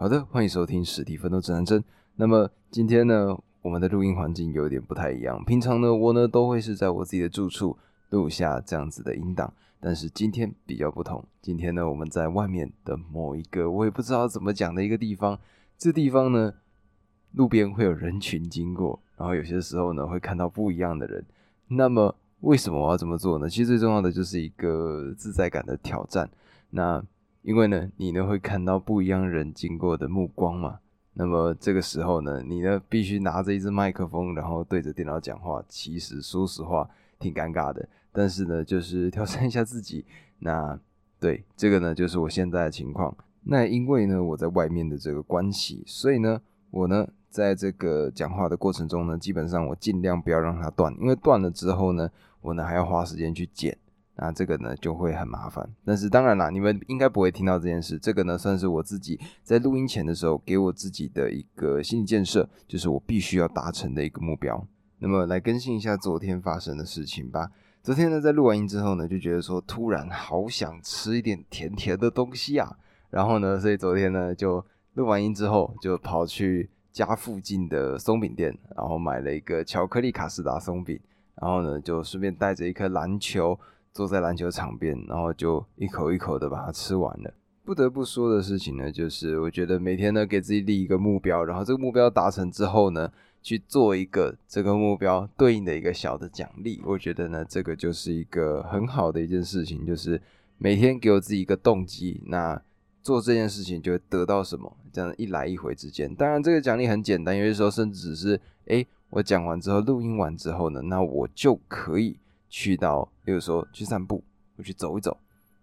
好的，欢迎收听史蒂芬的指南针。那么今天呢，我们的录音环境有点不太一样。平常呢，我呢都会是在我自己的住处录下这样子的音档，但是今天比较不同。今天呢，我们在外面的某一个我也不知道怎么讲的一个地方。这地方呢，路边会有人群经过，然后有些时候呢会看到不一样的人。那么为什么我要这么做呢？其实最重要的就是一个自在感的挑战。那因为呢，你呢会看到不一样人经过的目光嘛。那么这个时候呢，你呢必须拿着一支麦克风，然后对着电脑讲话。其实说实话，挺尴尬的。但是呢，就是挑战一下自己。那对这个呢，就是我现在的情况。那因为呢，我在外面的这个关系，所以呢，我呢在这个讲话的过程中呢，基本上我尽量不要让它断，因为断了之后呢，我呢还要花时间去剪。那这个呢就会很麻烦，但是当然啦，你们应该不会听到这件事。这个呢算是我自己在录音前的时候给我自己的一个心理建设，就是我必须要达成的一个目标。那么来更新一下昨天发生的事情吧。昨天呢在录完音之后呢，就觉得说突然好想吃一点甜甜的东西啊。然后呢，所以昨天呢就录完音之后就跑去家附近的松饼店，然后买了一个巧克力卡士达松饼，然后呢就顺便带着一颗篮球。坐在篮球场边，然后就一口一口的把它吃完了。不得不说的事情呢，就是我觉得每天呢给自己立一个目标，然后这个目标达成之后呢，去做一个这个目标对应的一个小的奖励。我觉得呢，这个就是一个很好的一件事情，就是每天给我自己一个动机，那做这件事情就会得到什么，这样一来一回之间。当然，这个奖励很简单，有些时候甚至只是，哎，我讲完之后，录音完之后呢，那我就可以。去到，比如说去散步，我去走一走，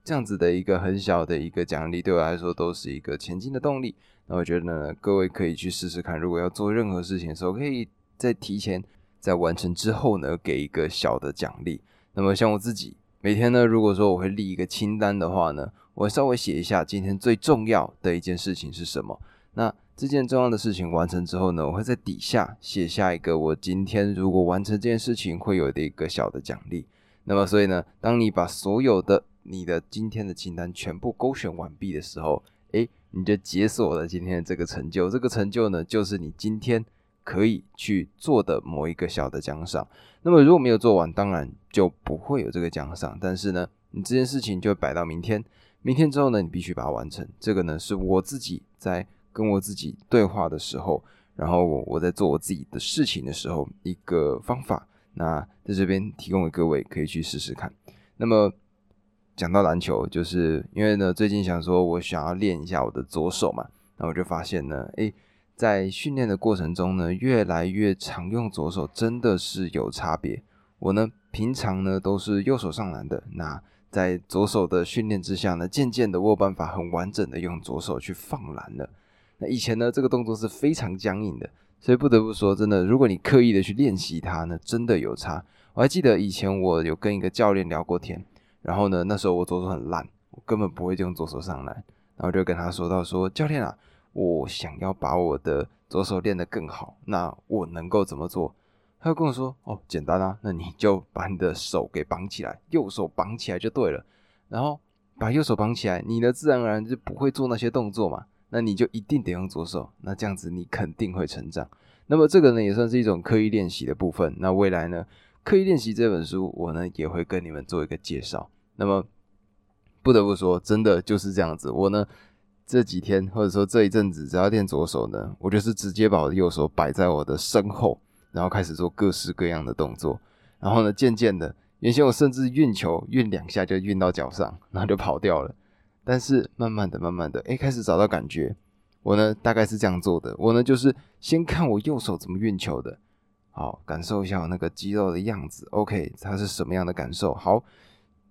这样子的一个很小的一个奖励，对我来说都是一个前进的动力。那我觉得呢，各位可以去试试看，如果要做任何事情的时候，可以在提前在完成之后呢，给一个小的奖励。那么像我自己每天呢，如果说我会立一个清单的话呢，我稍微写一下今天最重要的一件事情是什么。那这件重要的事情完成之后呢，我会在底下写下一个我今天如果完成这件事情会有的一个小的奖励。那么，所以呢，当你把所有的你的今天的清单全部勾选完毕的时候，诶，你就解锁了今天的这个成就。这个成就呢，就是你今天可以去做的某一个小的奖赏。那么，如果没有做完，当然就不会有这个奖赏。但是呢，你这件事情就摆到明天，明天之后呢，你必须把它完成。这个呢，是我自己在。跟我自己对话的时候，然后我我在做我自己的事情的时候，一个方法，那在这边提供给各位可以去试试看。那么讲到篮球，就是因为呢，最近想说我想要练一下我的左手嘛，那我就发现呢，诶，在训练的过程中呢，越来越常用左手，真的是有差别。我呢，平常呢都是右手上篮的，那在左手的训练之下呢，渐渐的我有办法很完整的用左手去放篮了。那以前呢，这个动作是非常僵硬的，所以不得不说，真的，如果你刻意的去练习它呢，真的有差。我还记得以前我有跟一个教练聊过天，然后呢，那时候我左手很烂，我根本不会用左手上篮，然后就跟他说到说，教练啊，我想要把我的左手练得更好，那我能够怎么做？他就跟我说，哦，简单啊，那你就把你的手给绑起来，右手绑起来就对了，然后把右手绑起来，你的自然而然就不会做那些动作嘛。那你就一定得用左手，那这样子你肯定会成长。那么这个呢也算是一种刻意练习的部分。那未来呢，刻意练习这本书我呢也会跟你们做一个介绍。那么不得不说，真的就是这样子。我呢这几天或者说这一阵子，只要练左手呢，我就是直接把我的右手摆在我的身后，然后开始做各式各样的动作。然后呢，渐渐的，原先我甚至运球运两下就运到脚上，然后就跑掉了。但是慢慢的、慢慢的，哎，开始找到感觉。我呢，大概是这样做的。我呢，就是先看我右手怎么运球的，好，感受一下我那个肌肉的样子。OK，它是什么样的感受？好，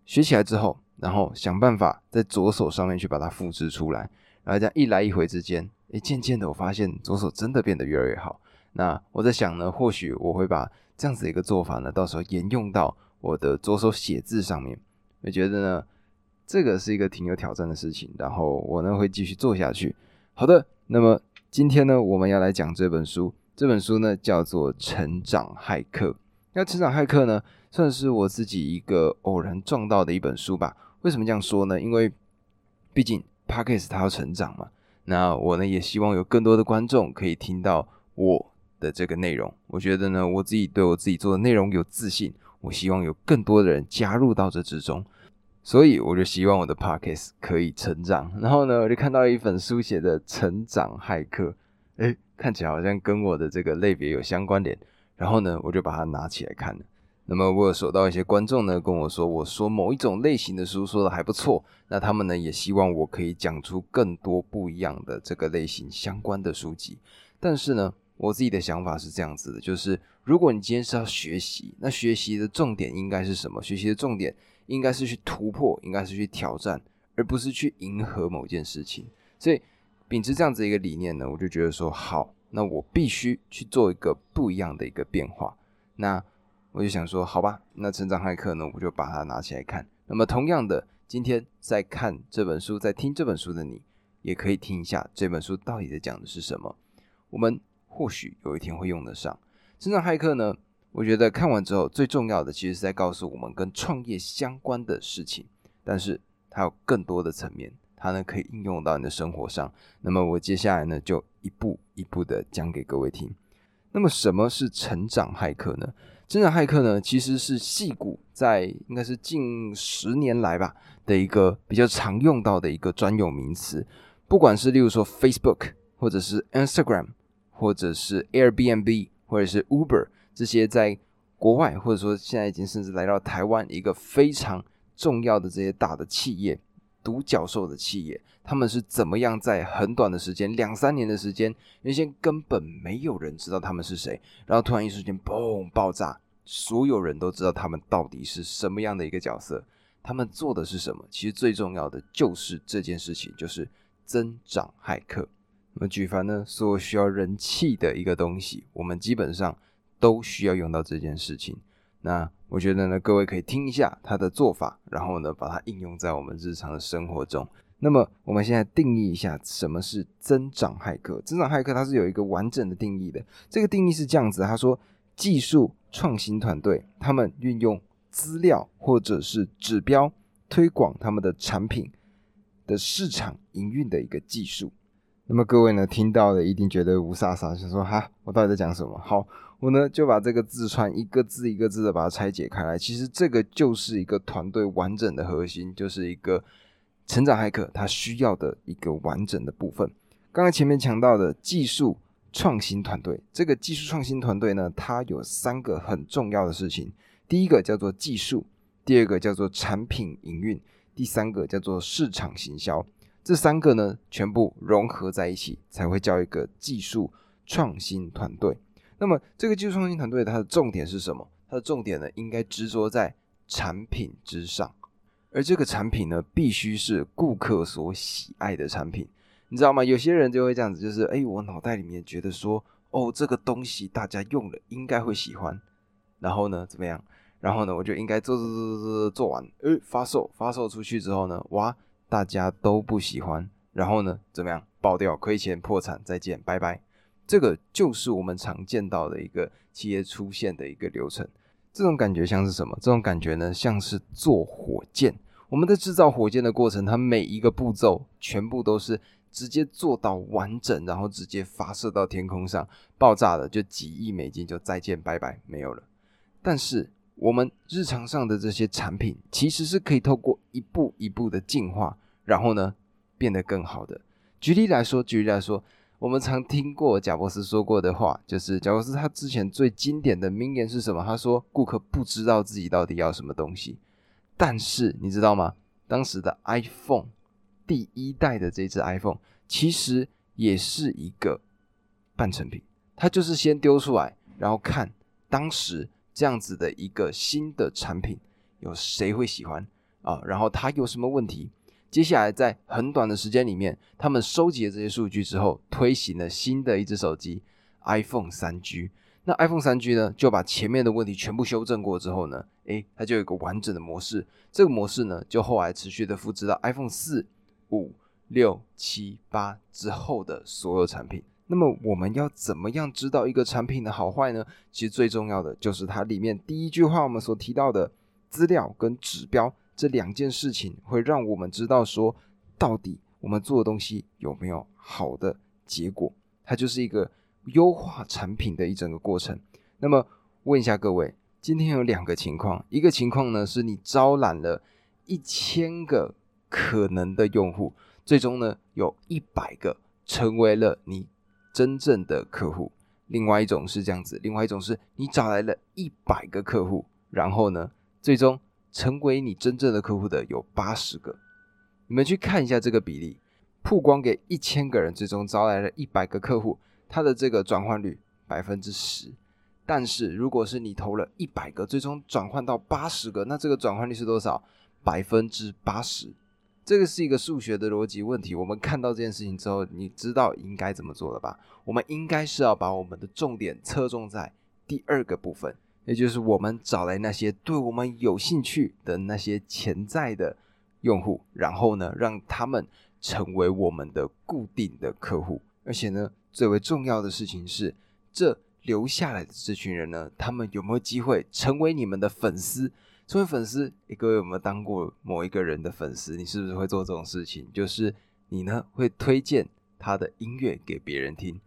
学起来之后，然后想办法在左手上面去把它复制出来。然后这样一来一回之间，哎，渐渐的我发现左手真的变得越来越好。那我在想呢，或许我会把这样子一个做法呢，到时候沿用到我的左手写字上面。我觉得呢。这个是一个挺有挑战的事情，然后我呢会继续做下去。好的，那么今天呢我们要来讲这本书，这本书呢叫做《成长骇客》。那《成长骇客》呢算是我自己一个偶然撞到的一本书吧。为什么这样说呢？因为毕竟 Parkes 他要成长嘛。那我呢也希望有更多的观众可以听到我的这个内容。我觉得呢，我自己对我自己做的内容有自信，我希望有更多的人加入到这之中。所以我就希望我的 podcast 可以成长。然后呢，我就看到一本书写的成长骇客，诶，看起来好像跟我的这个类别有相关联。然后呢，我就把它拿起来看了。那么我有收到一些观众呢跟我说，我说某一种类型的书说的还不错。那他们呢也希望我可以讲出更多不一样的这个类型相关的书籍。但是呢，我自己的想法是这样子的，就是如果你今天是要学习，那学习的重点应该是什么？学习的重点。应该是去突破，应该是去挑战，而不是去迎合某件事情。所以秉持这样子一个理念呢，我就觉得说好，那我必须去做一个不一样的一个变化。那我就想说，好吧，那成长骇客呢，我就把它拿起来看。那么同样的，今天在看这本书，在听这本书的你，也可以听一下这本书到底在讲的是什么。我们或许有一天会用得上成长骇客呢。我觉得看完之后，最重要的其实是在告诉我们跟创业相关的事情，但是它有更多的层面，它呢可以应用到你的生活上。那么我接下来呢就一步一步的讲给各位听。那么什么是成长骇客呢？成长骇客呢其实是戏骨在应该是近十年来吧的一个比较常用到的一个专有名词。不管是例如说 Facebook，或者是 Instagram，或者是 Airbnb，或者是 Uber。这些在国外，或者说现在已经甚至来到台湾，一个非常重要的这些大的企业，独角兽的企业，他们是怎么样在很短的时间，两三年的时间，原先根本没有人知道他们是谁，然后突然一瞬间，嘣，爆炸，所有人都知道他们到底是什么样的一个角色，他们做的是什么？其实最重要的就是这件事情，就是增长骇客。那么举凡呢，所有需要人气的一个东西，我们基本上。都需要用到这件事情，那我觉得呢，各位可以听一下他的做法，然后呢，把它应用在我们日常的生活中。那么，我们现在定义一下什么是增长骇客。增长骇客它是有一个完整的定义的，这个定义是这样子：他说，技术创新团队他们运用资料或者是指标推广他们的产品的市场营运的一个技术。那么各位呢，听到的一定觉得无傻傻，就说哈，我到底在讲什么？好。我呢就把这个字串一个字一个字的把它拆解开来，其实这个就是一个团队完整的核心，就是一个成长骇客他需要的一个完整的部分。刚刚前面强调的技术创新团队，这个技术创新团队呢，它有三个很重要的事情，第一个叫做技术，第二个叫做产品营运，第三个叫做市场行销。这三个呢全部融合在一起，才会叫一个技术创新团队。那么，这个技术创新团队它的重点是什么？它的重点呢，应该执着在产品之上，而这个产品呢，必须是顾客所喜爱的产品，你知道吗？有些人就会这样子，就是哎，我脑袋里面觉得说，哦，这个东西大家用了应该会喜欢，然后呢，怎么样？然后呢，我就应该做做做做做做完，哎，发售发售出去之后呢，哇，大家都不喜欢，然后呢，怎么样？爆掉，亏钱，破产，再见，拜拜。这个就是我们常见到的一个企业出现的一个流程。这种感觉像是什么？这种感觉呢，像是做火箭。我们在制造火箭的过程，它每一个步骤全部都是直接做到完整，然后直接发射到天空上，爆炸了就几亿美金就再见拜拜没有了。但是我们日常上的这些产品，其实是可以透过一步一步的进化，然后呢变得更好的。举例来说，举例来说。我们常听过贾博士说过的话，就是贾博士他之前最经典的名言是什么？他说：“顾客不知道自己到底要什么东西。”但是你知道吗？当时的 iPhone 第一代的这只 iPhone 其实也是一个半成品，它就是先丢出来，然后看当时这样子的一个新的产品有谁会喜欢啊，然后它有什么问题。接下来，在很短的时间里面，他们收集了这些数据之后，推行了新的一只手机 iPhone 三 G。那 iPhone 三 G 呢，就把前面的问题全部修正过之后呢，诶，它就有一个完整的模式。这个模式呢，就后来持续的复制到 iPhone 四、五、六、七、八之后的所有产品。那么，我们要怎么样知道一个产品的好坏呢？其实最重要的就是它里面第一句话我们所提到的资料跟指标。这两件事情会让我们知道说，到底我们做的东西有没有好的结果？它就是一个优化产品的一整个过程。那么问一下各位，今天有两个情况，一个情况呢是你招揽了一千个可能的用户，最终呢有一百个成为了你真正的客户；另外一种是这样子，另外一种是你找来了一百个客户，然后呢最终成为你真正的客户的有八十个。你们去看一下这个比例，曝光给一千个人，最终招来了一百个客户，它的这个转换率百分之十。但是如果是你投了一百个，最终转换到八十个，那这个转换率是多少？百分之八十。这个是一个数学的逻辑问题。我们看到这件事情之后，你知道应该怎么做了吧？我们应该是要把我们的重点侧重在第二个部分，也就是我们找来那些对我们有兴趣的那些潜在的。用户，然后呢，让他们成为我们的固定的客户，而且呢，最为重要的事情是，这留下来的这群人呢，他们有没有机会成为你们的粉丝？成为粉丝，各位有没有当过某一个人的粉丝？你是不是会做这种事情？就是你呢，会推荐他的音乐给别人听，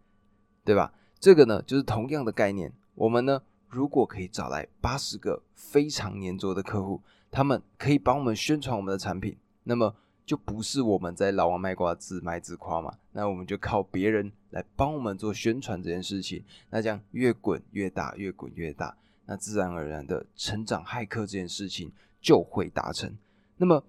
对吧？这个呢，就是同样的概念。我们呢，如果可以找来八十个非常黏着的客户。他们可以帮我们宣传我们的产品，那么就不是我们在老王卖瓜自卖自夸嘛？那我们就靠别人来帮我们做宣传这件事情，那这样越滚越大，越滚越大，那自然而然的成长骇客这件事情就会达成。那么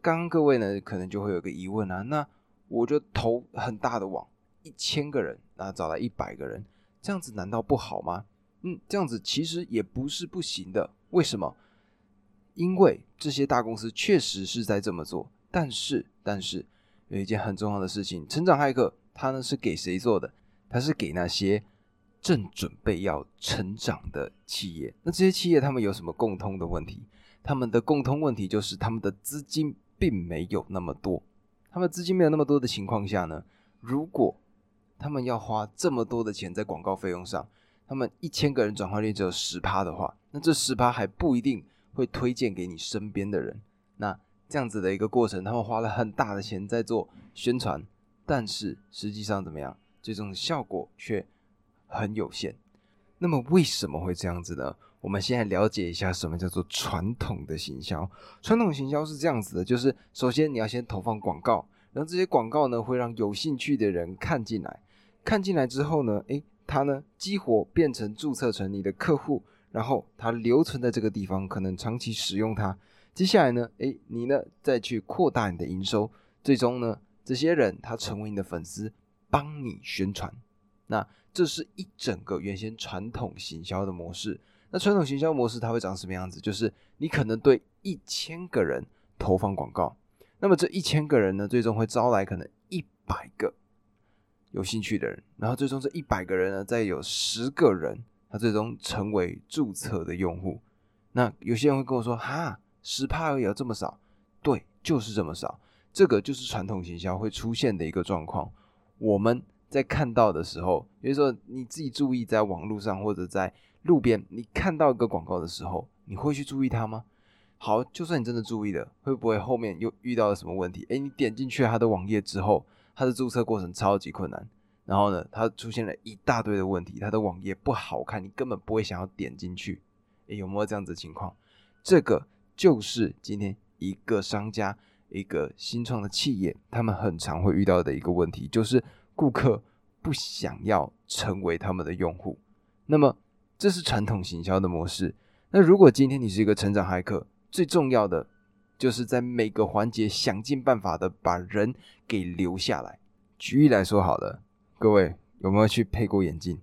刚刚各位呢，可能就会有个疑问啊，那我就投很大的网，一千个人，那找来一百个人，这样子难道不好吗？嗯，这样子其实也不是不行的，为什么？因为这些大公司确实是在这么做，但是，但是有一件很重要的事情，成长骇客它呢是给谁做的？它是给那些正准备要成长的企业。那这些企业他们有什么共通的问题？他们的共通问题就是他们的资金并没有那么多。他们资金没有那么多的情况下呢，如果他们要花这么多的钱在广告费用上，他们一千个人转化率只有十趴的话，那这十趴还不一定。会推荐给你身边的人，那这样子的一个过程，他们花了很大的钱在做宣传，但是实际上怎么样，最终的效果却很有限。那么为什么会这样子呢？我们先来了解一下什么叫做传统的行销。传统行销是这样子的，就是首先你要先投放广告，然后这些广告呢会让有兴趣的人看进来，看进来之后呢，诶，他呢激活变成注册成你的客户。然后它留存在这个地方，可能长期使用它。接下来呢，诶，你呢再去扩大你的营收，最终呢，这些人他成为你的粉丝，帮你宣传。那这是一整个原先传统行销的模式。那传统行销模式它会长什么样子？就是你可能对一千个人投放广告，那么这一千个人呢，最终会招来可能一百个有兴趣的人，然后最终这一百个人呢，再有十个人。他最终成为注册的用户，那有些人会跟我说：“哈，十趴而已，这么少？”对，就是这么少。这个就是传统行销会出现的一个状况。我们在看到的时候，比如说你自己注意，在网络上或者在路边，你看到一个广告的时候，你会去注意它吗？好，就算你真的注意了，会不会后面又遇到了什么问题？诶，你点进去他的网页之后，他的注册过程超级困难。然后呢，它出现了一大堆的问题，它的网页不好看，你根本不会想要点进去。诶，有没有这样子情况？这个就是今天一个商家、一个新创的企业，他们很常会遇到的一个问题，就是顾客不想要成为他们的用户。那么，这是传统行销的模式。那如果今天你是一个成长骇客，最重要的就是在每个环节想尽办法的把人给留下来。举例来说，好了。各位有没有去配过眼镜？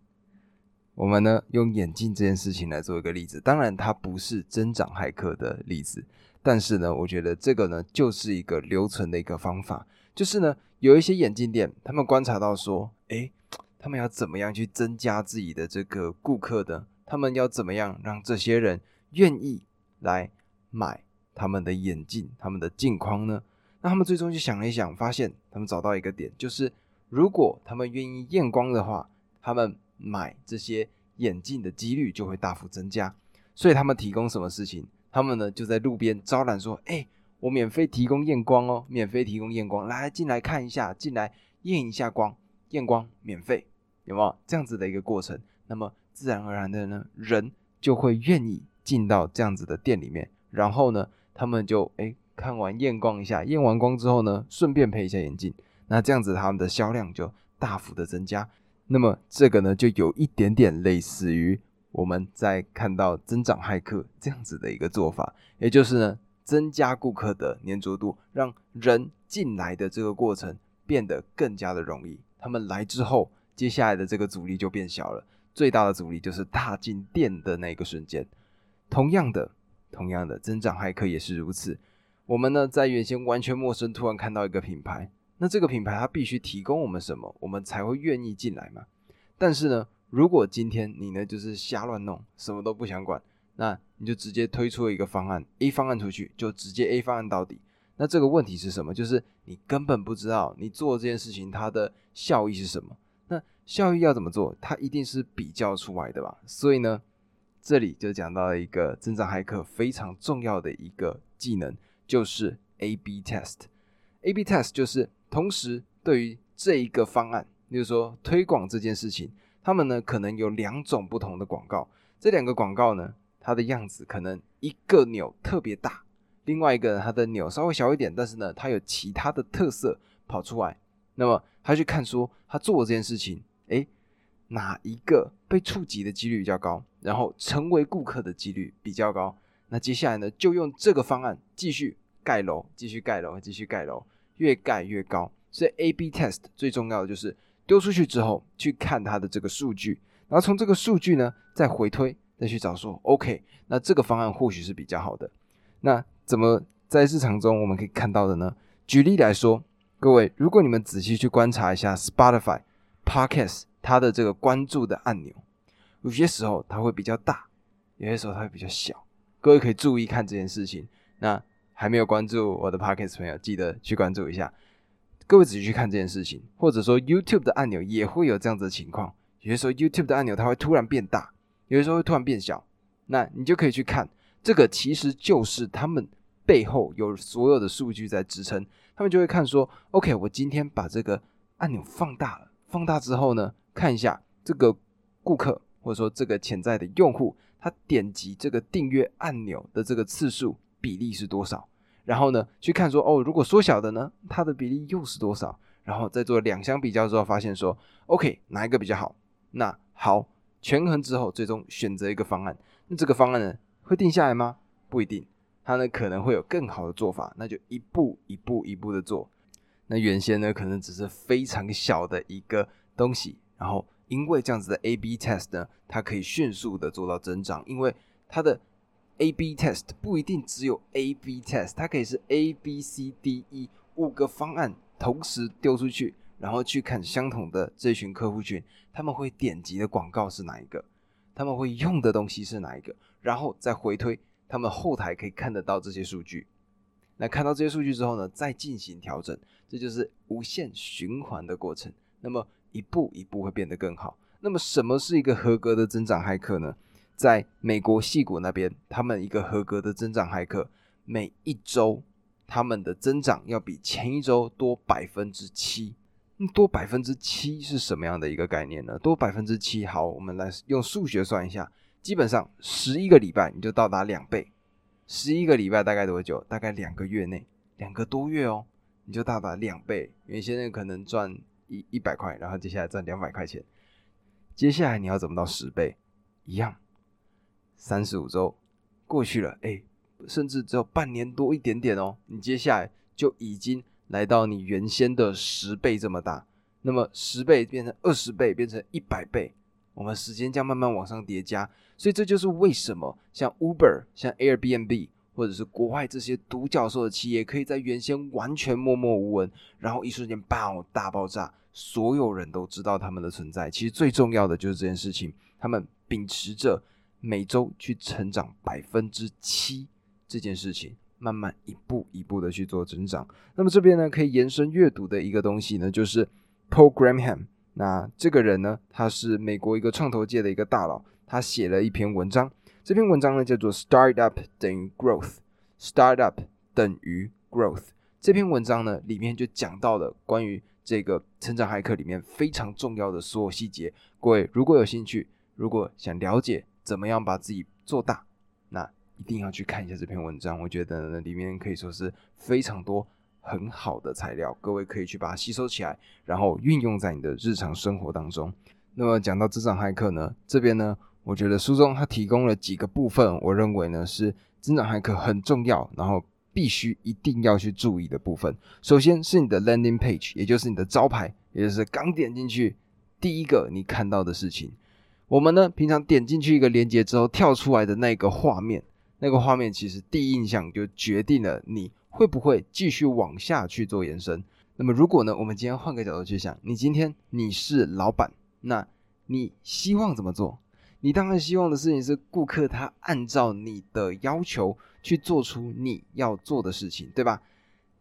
我们呢用眼镜这件事情来做一个例子，当然它不是增长骇客的例子，但是呢，我觉得这个呢就是一个留存的一个方法，就是呢有一些眼镜店，他们观察到说，诶，他们要怎么样去增加自己的这个顾客的？他们要怎么样让这些人愿意来买他们的眼镜、他们的镜框呢？那他们最终就想了一想，发现他们找到一个点，就是。如果他们愿意验光的话，他们买这些眼镜的几率就会大幅增加。所以他们提供什么事情？他们呢就在路边招揽说：“哎，我免费提供验光哦，免费提供验光，来进来看一下，进来验一下光，验光免费，有没有这样子的一个过程？那么自然而然的呢，人就会愿意进到这样子的店里面，然后呢，他们就哎看完验光一下，验完光之后呢，顺便配一下眼镜，那这样子他们的销量就大幅的增加。那么这个呢，就有一点点类似于我们在看到增长骇客这样子的一个做法，也就是呢，增加顾客的粘着度，让人进来的这个过程变得更加的容易。他们来之后，接下来的这个阻力就变小了。最大的阻力就是踏进店的那个瞬间。同样的，同样的，增长骇客也是如此。我们呢，在原先完全陌生，突然看到一个品牌，那这个品牌它必须提供我们什么，我们才会愿意进来嘛？但是呢，如果今天你呢就是瞎乱弄，什么都不想管，那你就直接推出了一个方案，A 方案出去，就直接 A 方案到底。那这个问题是什么？就是你根本不知道你做这件事情它的效益是什么。那效益要怎么做？它一定是比较出来的吧。所以呢，这里就讲到了一个增长骇客非常重要的一个技能，就是 A/B test。A/B test 就是同时对于这一个方案，比如说推广这件事情，他们呢可能有两种不同的广告。这两个广告呢，它的样子可能一个钮特别大，另外一个它的钮稍微小一点，但是呢，它有其他的特色跑出来。那么他去看说他做这件事情，诶，哪一个被触及的几率比较高，然后成为顾客的几率比较高。那接下来呢，就用这个方案继续盖楼，继续盖楼，继续盖楼，越盖越高。所以 A/B test 最重要的就是丢出去之后去看它的这个数据，然后从这个数据呢再回推，再去找说 OK，那这个方案或许是比较好的。那怎么在日常中我们可以看到的呢？举例来说。各位，如果你们仔细去观察一下 Spotify Podcast 它的这个关注的按钮，有些时候它会比较大，有些时候它会比较小。各位可以注意看这件事情。那还没有关注我的 Podcast 朋友，记得去关注一下。各位仔细去看这件事情，或者说 YouTube 的按钮也会有这样子的情况。有些时候 YouTube 的按钮它会突然变大，有些时候会突然变小。那你就可以去看，这个其实就是他们背后有所有的数据在支撑。他们就会看说，OK，我今天把这个按钮放大了，放大之后呢，看一下这个顾客或者说这个潜在的用户，他点击这个订阅按钮的这个次数比例是多少？然后呢，去看说，哦，如果缩小的呢，它的比例又是多少？然后再做两相比较之后，发现说，OK，哪一个比较好？那好，权衡之后，最终选择一个方案。那这个方案呢，会定下来吗？不一定。它呢可能会有更好的做法，那就一步一步一步的做。那原先呢可能只是非常小的一个东西，然后因为这样子的 A/B test 呢，它可以迅速的做到增长。因为它的 A/B test 不一定只有 A/B test，它可以是 A、B、C、D、E 五个方案同时丢出去，然后去看相同的这群客户群，他们会点击的广告是哪一个，他们会用的东西是哪一个，然后再回推。他们后台可以看得到这些数据，那看到这些数据之后呢，再进行调整，这就是无限循环的过程。那么一步一步会变得更好。那么什么是一个合格的增长骇客呢？在美国戏谷那边，他们一个合格的增长骇客，每一周他们的增长要比前一周多百分之七。多百分之七是什么样的一个概念呢？多百分之七，好，我们来用数学算一下。基本上十一个礼拜你就到达两倍，十一个礼拜大概多久？大概两个月内，两个多月哦，你就到达两倍。原先在可能赚一一百块，然后接下来赚两百块钱，接下来你要怎么到十倍？一样，三十五周过去了，哎，甚至只有半年多一点点哦，你接下来就已经来到你原先的十倍这么大。那么十倍变成二十倍，变成一百倍。我们时间将慢慢往上叠加，所以这就是为什么像 Uber、像 Airbnb 或者是国外这些独角兽的企业，可以在原先完全默默无闻，然后一瞬间爆大爆炸，所有人都知道他们的存在。其实最重要的就是这件事情，他们秉持着每周去成长百分之七这件事情，慢慢一步一步的去做增长。那么这边呢，可以延伸阅读的一个东西呢，就是 Paul Graham。那这个人呢，他是美国一个创投界的一个大佬，他写了一篇文章。这篇文章呢叫做《Startup 等于 Growth》，Startup 等于 growth。这篇文章呢，里面就讲到了关于这个成长骇客里面非常重要的所有细节。各位如果有兴趣，如果想了解怎么样把自己做大，那一定要去看一下这篇文章。我觉得呢，里面可以说是非常多很好的材料，各位可以去把它吸收起来，然后运用在你的日常生活当中。那么讲到职场骇客呢，这边呢，我觉得书中它提供了几个部分，我认为呢是增长骇客很重要，然后必须一定要去注意的部分。首先是你的 landing page，也就是你的招牌，也就是刚点进去第一个你看到的事情。我们呢，平常点进去一个链接之后，跳出来的那个画面，那个画面其实第一印象就决定了你会不会继续往下去做延伸。那么如果呢，我们今天换个角度去想，你今天你是老板，那你希望怎么做？你当然希望的事情是顾客他按照你的要求去做出你要做的事情，对吧？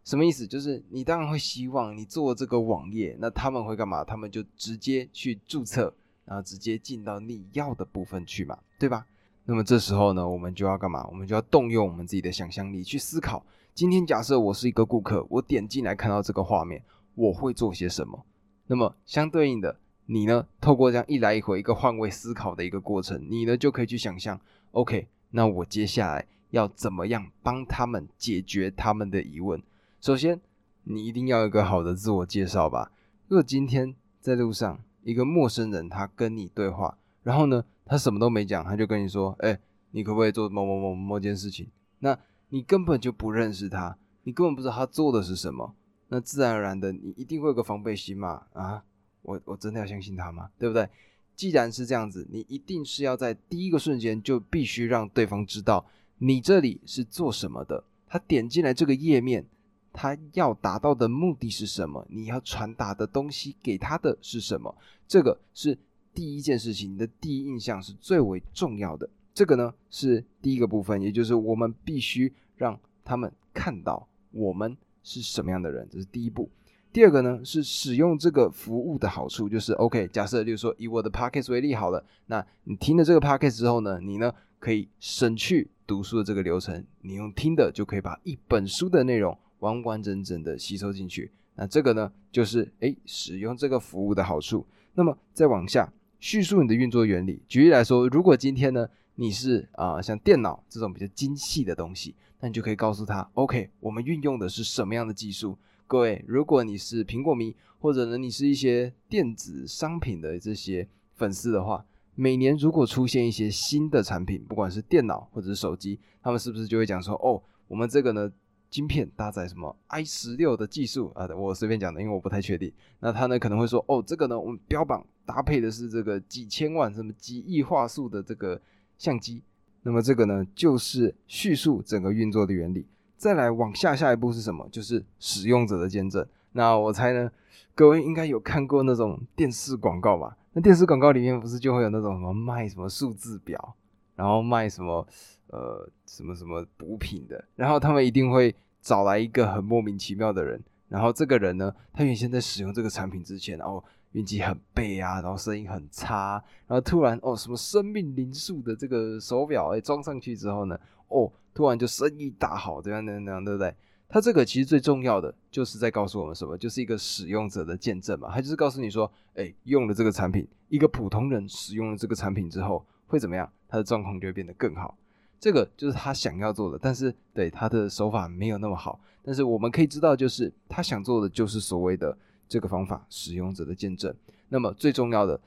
什么意思？就是你当然会希望你做这个网页，那他们会干嘛？他们就直接去注册。然后直接进到你要的部分去嘛，对吧？那么这时候呢，我们就要干嘛？我们就要动用我们自己的想象力去思考。今天假设我是一个顾客，我点进来看到这个画面，我会做些什么？那么相对应的，你呢？透过这样一来一回一个换位思考的一个过程，你呢就可以去想象，OK，那我接下来要怎么样帮他们解决他们的疑问？首先，你一定要有一个好的自我介绍吧。如果今天在路上，一个陌生人，他跟你对话，然后呢，他什么都没讲，他就跟你说：“哎，你可不可以做某某某某件事情？”那你根本就不认识他，你根本不知道他做的是什么，那自然而然的，你一定会有个防备心嘛？啊，我我真的要相信他吗？对不对？既然是这样子，你一定是要在第一个瞬间就必须让对方知道你这里是做什么的，他点进来这个页面。他要达到的目的是什么？你要传达的东西给他的是什么？这个是第一件事情，你的第一印象是最为重要的。这个呢是第一个部分，也就是我们必须让他们看到我们是什么样的人，这是第一步。第二个呢是使用这个服务的好处，就是 OK。假设就是说以我的 Podcast 为例好了，那你听了这个 Podcast 之后呢，你呢可以省去读书的这个流程，你用听的就可以把一本书的内容。完完整整的吸收进去，那这个呢，就是诶使用这个服务的好处。那么再往下叙述你的运作原理。举例来说，如果今天呢你是啊像电脑这种比较精细的东西，那你就可以告诉他，OK，我们运用的是什么样的技术？各位，如果你是苹果迷，或者呢你是一些电子商品的这些粉丝的话，每年如果出现一些新的产品，不管是电脑或者是手机，他们是不是就会讲说，哦，我们这个呢？晶片搭载什么 i 十六的技术啊？我随便讲的，因为我不太确定。那他呢可能会说，哦，这个呢我们标榜搭配的是这个几千万、什么几亿画素的这个相机。那么这个呢就是叙述整个运作的原理。再来往下下一步是什么？就是使用者的见证。那我猜呢，各位应该有看过那种电视广告吧？那电视广告里面不是就会有那种什么卖什么数字表，然后卖什么呃什么什么补品的，然后他们一定会。找来一个很莫名其妙的人，然后这个人呢，他原先在使用这个产品之前，然后运气很背啊，然后声音很差，然后突然哦，什么生命灵数的这个手表哎装上去之后呢，哦，突然就生意大好，这样那样那样，对不对？他这个其实最重要的就是在告诉我们什么，就是一个使用者的见证嘛，他就是告诉你说，哎，用了这个产品，一个普通人使用了这个产品之后会怎么样，他的状况就会变得更好。这个就是他想要做的，但是对他的手法没有那么好。但是我们可以知道，就是他想做的就是所谓的这个方法——使用者的见证。那么最重要的、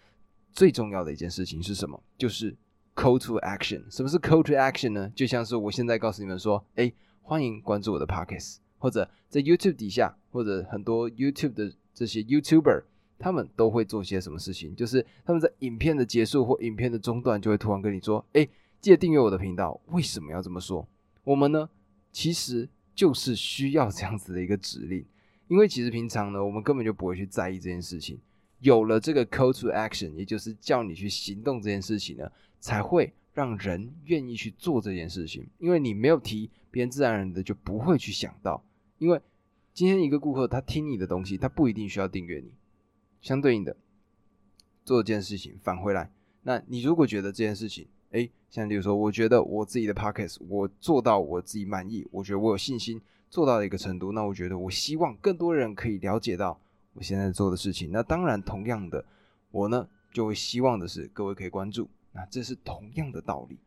最重要的一件事情是什么？就是 call to action。什么是 call to action 呢？就像是我现在告诉你们说：“哎，欢迎关注我的 podcast。”或者在 YouTube 底下，或者很多 YouTube 的这些 YouTuber，他们都会做些什么事情？就是他们在影片的结束或影片的中段，就会突然跟你说：“哎。”记得订阅我的频道。为什么要这么说？我们呢，其实就是需要这样子的一个指令，因为其实平常呢，我们根本就不会去在意这件事情。有了这个 call to action，也就是叫你去行动这件事情呢，才会让人愿意去做这件事情。因为你没有提，别人自然而然的就不会去想到。因为今天一个顾客他听你的东西，他不一定需要订阅你。相对应的，做这件事情返回来，那你如果觉得这件事情，哎，像比如说，我觉得我自己的 podcast 我做到我自己满意，我觉得我有信心做到了一个程度，那我觉得我希望更多人可以了解到我现在做的事情。那当然，同样的，我呢就会希望的是各位可以关注。那这是同样的道理。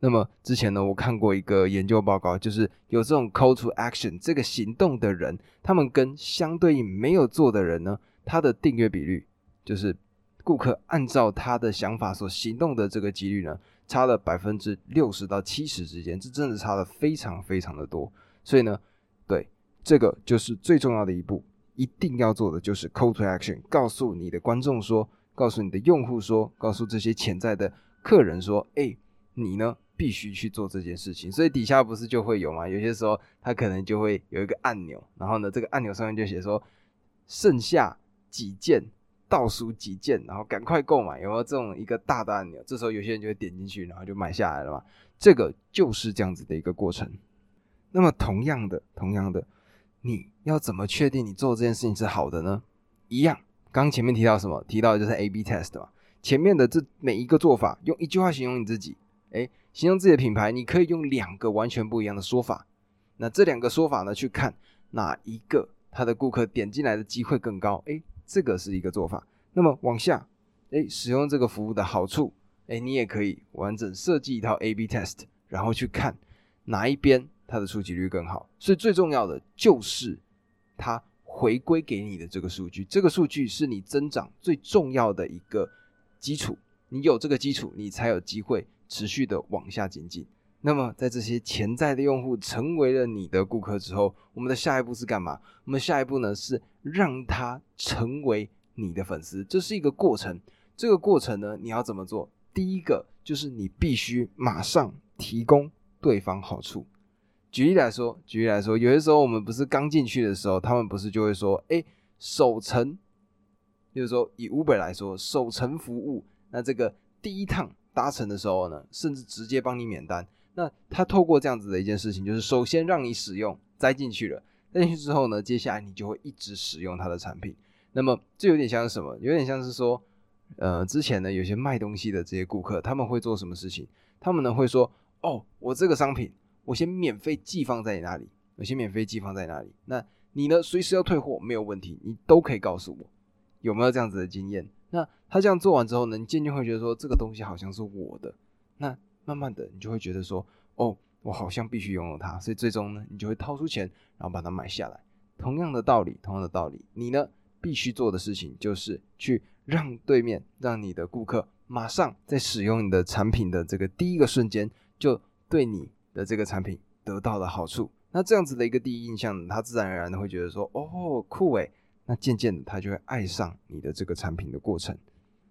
那么之前呢，我看过一个研究报告，就是有这种 call to action 这个行动的人，他们跟相对应没有做的人呢，他的订阅比率，就是顾客按照他的想法所行动的这个几率呢，差了百分之六十到七十之间，这真的差的非常非常的多。所以呢，对这个就是最重要的一步，一定要做的就是 call to action，告诉你的观众说，告诉你的用户说，告诉这些潜在的客人说，哎，你呢？必须去做这件事情，所以底下不是就会有吗？有些时候他可能就会有一个按钮，然后呢，这个按钮上面就写说剩下几件，倒数几件，然后赶快购买，有没有这种一个大的按钮？这时候有些人就会点进去，然后就买下来了嘛。这个就是这样子的一个过程。那么同样的，同样的，你要怎么确定你做这件事情是好的呢？一样，刚前面提到什么？提到的就是 A/B test 嘛。前面的这每一个做法，用一句话形容你自己，哎。形容自己的品牌，你可以用两个完全不一样的说法。那这两个说法呢，去看哪一个他的顾客点进来的机会更高？哎，这个是一个做法。那么往下，哎，使用这个服务的好处，哎，你也可以完整设计一套 A/B test，然后去看哪一边它的触及率更好。所以最重要的就是它回归给你的这个数据，这个数据是你增长最重要的一个基础。你有这个基础，你才有机会。持续的往下精进。那么，在这些潜在的用户成为了你的顾客之后，我们的下一步是干嘛？我们下一步呢是让他成为你的粉丝。这是一个过程。这个过程呢，你要怎么做？第一个就是你必须马上提供对方好处。举例来说，举例来说，有些时候我们不是刚进去的时候，他们不是就会说：“哎，首层，就是说以 Uber 来说，首程服务，那这个第一趟。”搭乘的时候呢，甚至直接帮你免单。那他透过这样子的一件事情，就是首先让你使用，栽进去了，栽进去之后呢，接下来你就会一直使用他的产品。那么这有点像是什么？有点像是说，呃，之前呢有些卖东西的这些顾客，他们会做什么事情？他们呢会说，哦，我这个商品，我先免费寄放在你那里，我先免费寄放在哪里？那你呢随时要退货没有问题，你都可以告诉我，有没有这样子的经验？那他这样做完之后呢，你渐渐会觉得说这个东西好像是我的，那慢慢的你就会觉得说，哦，我好像必须拥有它，所以最终呢，你就会掏出钱，然后把它买下来。同样的道理，同样的道理，你呢必须做的事情就是去让对面，让你的顾客马上在使用你的产品的这个第一个瞬间，就对你的这个产品得到了好处。那这样子的一个第一印象，他自然而然的会觉得说，哦，酷诶。那渐渐的，他就会爱上你的这个产品的过程。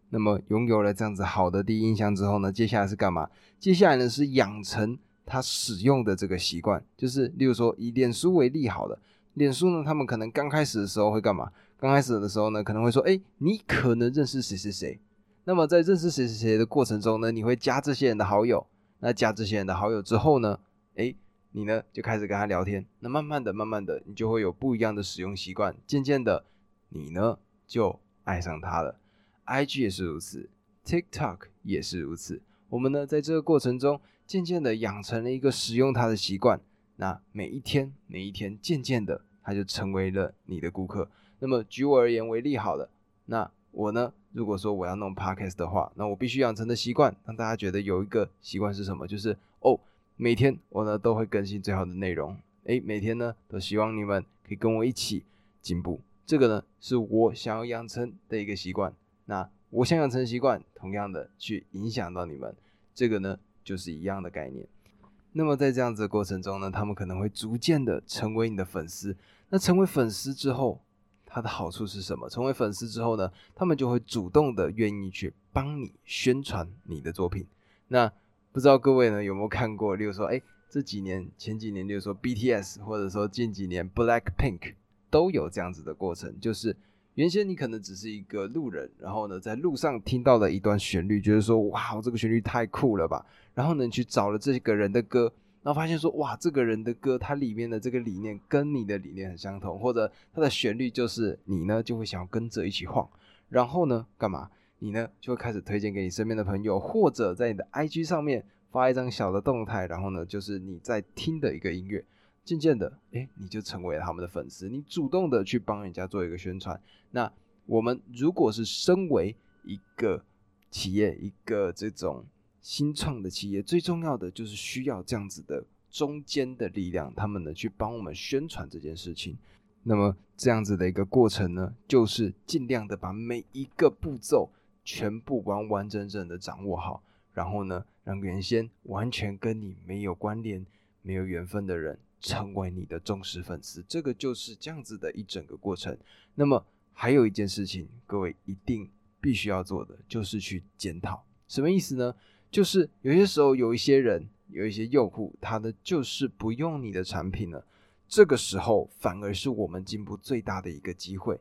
那么拥有了这样子好的第一印象之后呢，接下来是干嘛？接下来呢是养成他使用的这个习惯。就是，例如说以脸书为例，好了，脸书呢，他们可能刚开始的时候会干嘛？刚开始的时候呢，可能会说，哎，你可能认识谁谁谁。那么在认识谁谁谁的过程中呢，你会加这些人的好友。那加这些人的好友之后呢，哎。你呢就开始跟他聊天，那慢慢的、慢慢的，你就会有不一样的使用习惯。渐渐的，你呢就爱上他了。IG 也是如此，TikTok 也是如此。我们呢在这个过程中，渐渐的养成了一个使用它的习惯。那每一天、每一天，渐渐的，他就成为了你的顾客。那么举我而言为例好了，那我呢，如果说我要弄 Podcast 的话，那我必须养成的习惯，让大家觉得有一个习惯是什么？就是哦。每天我呢都会更新最好的内容，诶，每天呢都希望你们可以跟我一起进步，这个呢是我想要养成的一个习惯。那我想养成习惯，同样的去影响到你们，这个呢就是一样的概念。那么在这样子的过程中呢，他们可能会逐渐的成为你的粉丝。那成为粉丝之后，它的好处是什么？成为粉丝之后呢，他们就会主动的愿意去帮你宣传你的作品。那不知道各位呢有没有看过？例如说，哎，这几年、前几年，例如说 BTS，或者说近几年 Black Pink，都有这样子的过程。就是原先你可能只是一个路人，然后呢，在路上听到了一段旋律，觉得说，哇，这个旋律太酷了吧。然后呢，去找了这个人的歌，然后发现说，哇，这个人的歌，它里面的这个理念跟你的理念很相同，或者它的旋律就是你呢，就会想要跟着一起晃。然后呢，干嘛？你呢就会开始推荐给你身边的朋友，或者在你的 IG 上面发一张小的动态，然后呢就是你在听的一个音乐，渐渐的，哎，你就成为了他们的粉丝，你主动的去帮人家做一个宣传。那我们如果是身为一个企业，一个这种新创的企业，最重要的就是需要这样子的中间的力量，他们呢去帮我们宣传这件事情。那么这样子的一个过程呢，就是尽量的把每一个步骤全部完完整整的掌握好，然后呢，让原先完全跟你没有关联、没有缘分的人成为你的忠实粉丝。这个就是这样子的一整个过程。那么还有一件事情，各位一定必须要做的，就是去检讨。什么意思呢？就是有些时候有一些人、有一些用户，他的就是不用你的产品了。这个时候反而是我们进步最大的一个机会。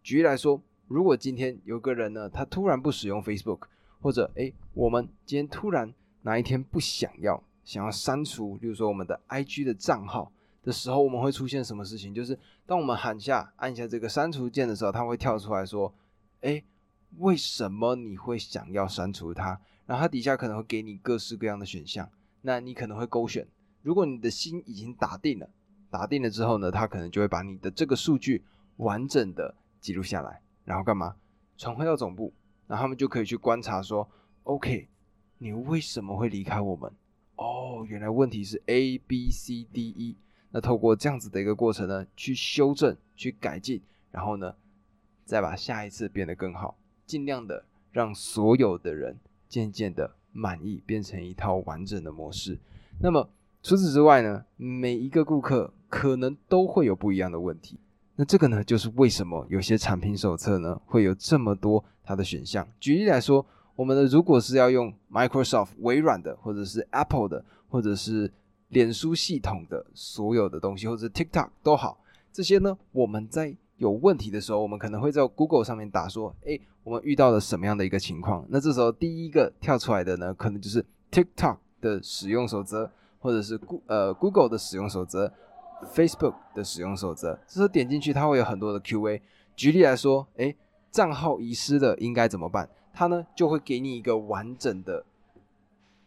举例来说，如果今天有个人呢，他突然不使用 Facebook，或者哎，我们今天突然哪一天不想要，想要删除，比如说我们的 IG 的账号的时候，我们会出现什么事情？就是当我们喊下按下这个删除键的时候，它会跳出来说：“哎，为什么你会想要删除它？”然后它底下可能会给你各式各样的选项，那你可能会勾选。如果你的心已经打定了。打定了之后呢，他可能就会把你的这个数据完整的记录下来，然后干嘛？传回到总部，然后他们就可以去观察说，OK，你为什么会离开我们？哦，原来问题是 A B C D E。那透过这样子的一个过程呢，去修正、去改进，然后呢，再把下一次变得更好，尽量的让所有的人渐渐的满意，变成一套完整的模式。那么除此之外呢，每一个顾客。可能都会有不一样的问题，那这个呢，就是为什么有些产品手册呢会有这么多它的选项。举例来说，我们的如果是要用 Microsoft 微软的，或者是 Apple 的，或者是脸书系统的所有的东西，或者 TikTok 都好，这些呢，我们在有问题的时候，我们可能会在 Google 上面打说，哎，我们遇到了什么样的一个情况？那这时候第一个跳出来的呢，可能就是 TikTok 的使用守则，或者是 Go 呃 Google 的使用守则。Facebook 的使用守则，这时候点进去，它会有很多的 Q&A。举例来说，哎，账号遗失了应该怎么办？它呢就会给你一个完整的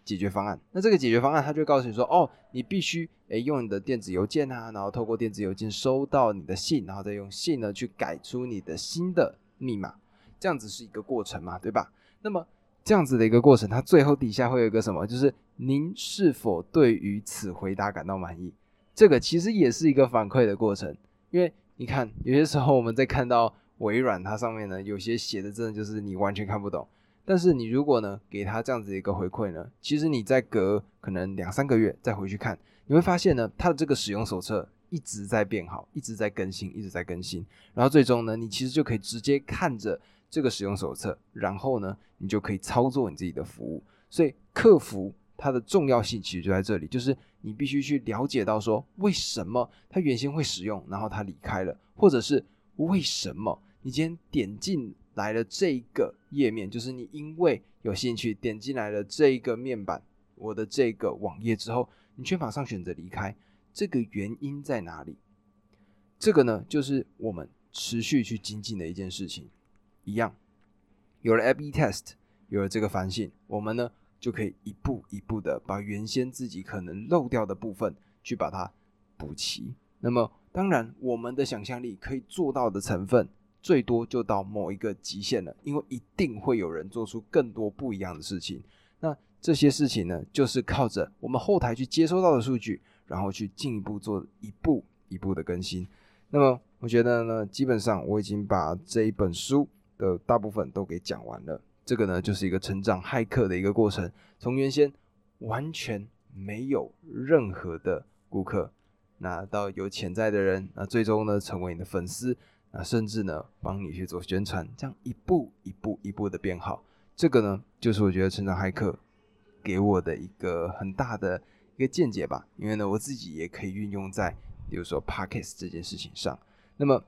解决方案。那这个解决方案，它就告诉你说，哦，你必须哎用你的电子邮件啊，然后透过电子邮件收到你的信，然后再用信呢去改出你的新的密码，这样子是一个过程嘛，对吧？那么这样子的一个过程，它最后底下会有一个什么？就是您是否对于此回答感到满意？这个其实也是一个反馈的过程，因为你看，有些时候我们在看到微软它上面呢，有些写的真的就是你完全看不懂。但是你如果呢给他这样子一个回馈呢，其实你在隔可能两三个月再回去看，你会发现呢，它的这个使用手册一直在变好，一直在更新，一直在更新。然后最终呢，你其实就可以直接看着这个使用手册，然后呢，你就可以操作你自己的服务。所以客服。它的重要性其实就在这里，就是你必须去了解到说，为什么他原先会使用，然后他离开了，或者是为什么你今天点进来了这个页面，就是你因为有兴趣点进来了这个面板，我的这个网页之后，你却马上选择离开，这个原因在哪里？这个呢，就是我们持续去精进的一件事情。一样，有了 A/B test，有了这个反省，我们呢？就可以一步一步的把原先自己可能漏掉的部分去把它补齐。那么，当然，我们的想象力可以做到的成分最多就到某一个极限了，因为一定会有人做出更多不一样的事情。那这些事情呢，就是靠着我们后台去接收到的数据，然后去进一步做一步一步的更新。那么，我觉得呢，基本上我已经把这一本书的大部分都给讲完了。这个呢，就是一个成长骇客的一个过程，从原先完全没有任何的顾客，那到有潜在的人，那最终呢，成为你的粉丝，那甚至呢，帮你去做宣传，这样一步一步一步的变好。这个呢，就是我觉得成长骇客给我的一个很大的一个见解吧。因为呢，我自己也可以运用在，比如说 Podcast 这件事情上。那么，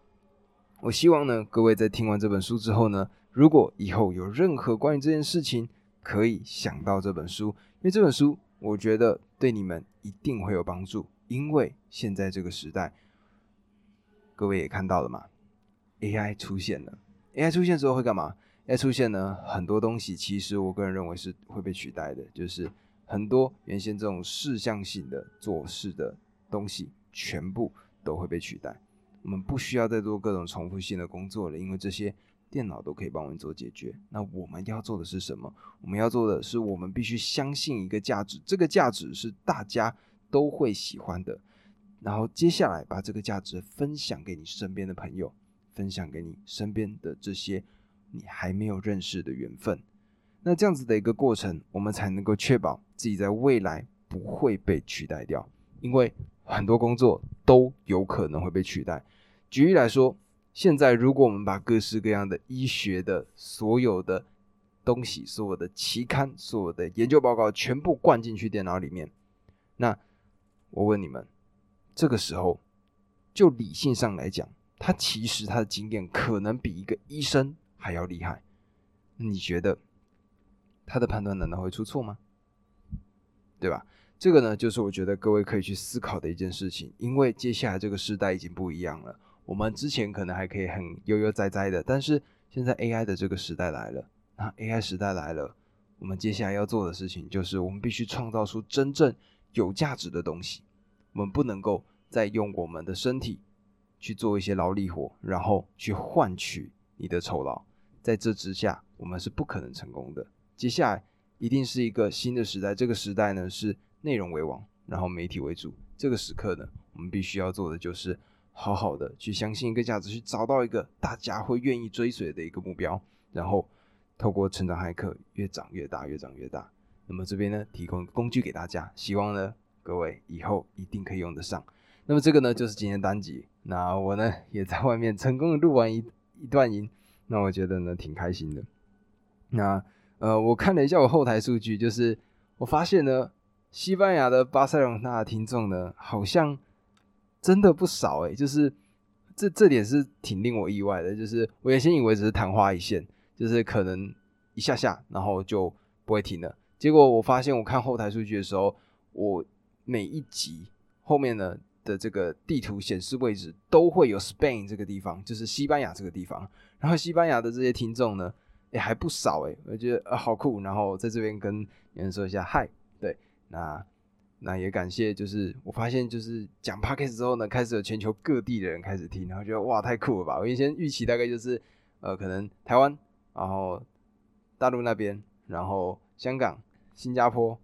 我希望呢，各位在听完这本书之后呢。如果以后有任何关于这件事情，可以想到这本书，因为这本书我觉得对你们一定会有帮助。因为现在这个时代，各位也看到了嘛，AI 出现了，AI 出现之后会干嘛？AI 出现呢，很多东西其实我个人认为是会被取代的，就是很多原先这种事项性的做事的东西全部都会被取代。我们不需要再做各种重复性的工作了，因为这些电脑都可以帮我们做解决。那我们要做的是什么？我们要做的是，我们必须相信一个价值，这个价值是大家都会喜欢的。然后接下来把这个价值分享给你身边的朋友，分享给你身边的这些你还没有认识的缘分。那这样子的一个过程，我们才能够确保自己在未来不会被取代掉，因为很多工作都有可能会被取代。举例来说，现在如果我们把各式各样的医学的所有的东西、所有的期刊、所有的研究报告全部灌进去电脑里面，那我问你们，这个时候就理性上来讲，他其实他的经验可能比一个医生还要厉害，你觉得？他的判断难道会出错吗？对吧？这个呢，就是我觉得各位可以去思考的一件事情。因为接下来这个时代已经不一样了。我们之前可能还可以很悠悠哉哉的，但是现在 AI 的这个时代来了。那 AI 时代来了，我们接下来要做的事情就是，我们必须创造出真正有价值的东西。我们不能够再用我们的身体去做一些劳力活，然后去换取你的酬劳。在这之下，我们是不可能成功的。接下来一定是一个新的时代，这个时代呢是内容为王，然后媒体为主。这个时刻呢，我们必须要做的就是好好的去相信一个价值，去找到一个大家会愿意追随的一个目标，然后透过成长骇客越长越大，越长越大。那么这边呢，提供工具给大家，希望呢各位以后一定可以用得上。那么这个呢就是今天单集，那我呢也在外面成功的录完一一段音，那我觉得呢挺开心的。那。呃，我看了一下我后台数据，就是我发现呢，西班牙的巴塞隆纳听众呢，好像真的不少诶，就是这这点是挺令我意外的。就是我原先以为只是昙花一现，就是可能一下下，然后就不会停了。结果我发现，我看后台数据的时候，我每一集后面呢的这个地图显示位置都会有 Spain 这个地方，就是西班牙这个地方。然后西班牙的这些听众呢。也还不少哎，我觉得呃好酷，然后在这边跟有人说一下嗨，对，那那也感谢，就是我发现就是讲 podcast 之后呢，开始有全球各地的人开始听，然后觉得哇太酷了吧！我原先预期大概就是呃可能台湾，然后大陆那边，然后香港、新加坡、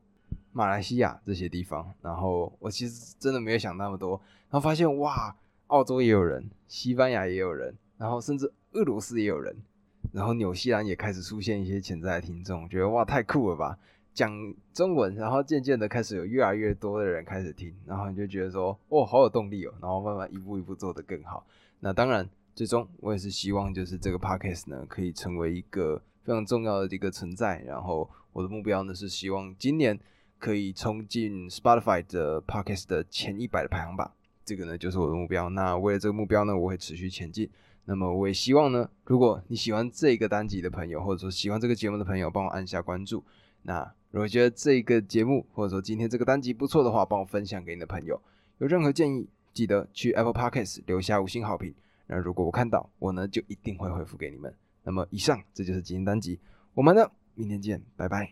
马来西亚这些地方，然后我其实真的没有想那么多，然后发现哇，澳洲也有人，西班牙也有人，然后甚至俄罗斯也有人。然后纽西兰也开始出现一些潜在的听众，觉得哇太酷了吧！讲中文，然后渐渐的开始有越来越多的人开始听，然后你就觉得说，哦，好有动力哦，然后慢慢一步一步做得更好。那当然，最终我也是希望就是这个 podcast 呢可以成为一个非常重要的一个存在。然后我的目标呢是希望今年可以冲进 Spotify 的 podcast 的前一百的排行榜，这个呢就是我的目标。那为了这个目标呢，我会持续前进。那么我也希望呢，如果你喜欢这个单集的朋友，或者说喜欢这个节目的朋友，帮我按下关注。那如果觉得这个节目或者说今天这个单集不错的话，帮我分享给你的朋友。有任何建议，记得去 Apple Podcast 留下五星好评。那如果我看到，我呢就一定会回复给你们。那么以上这就是今天单集，我们呢明天见，拜拜。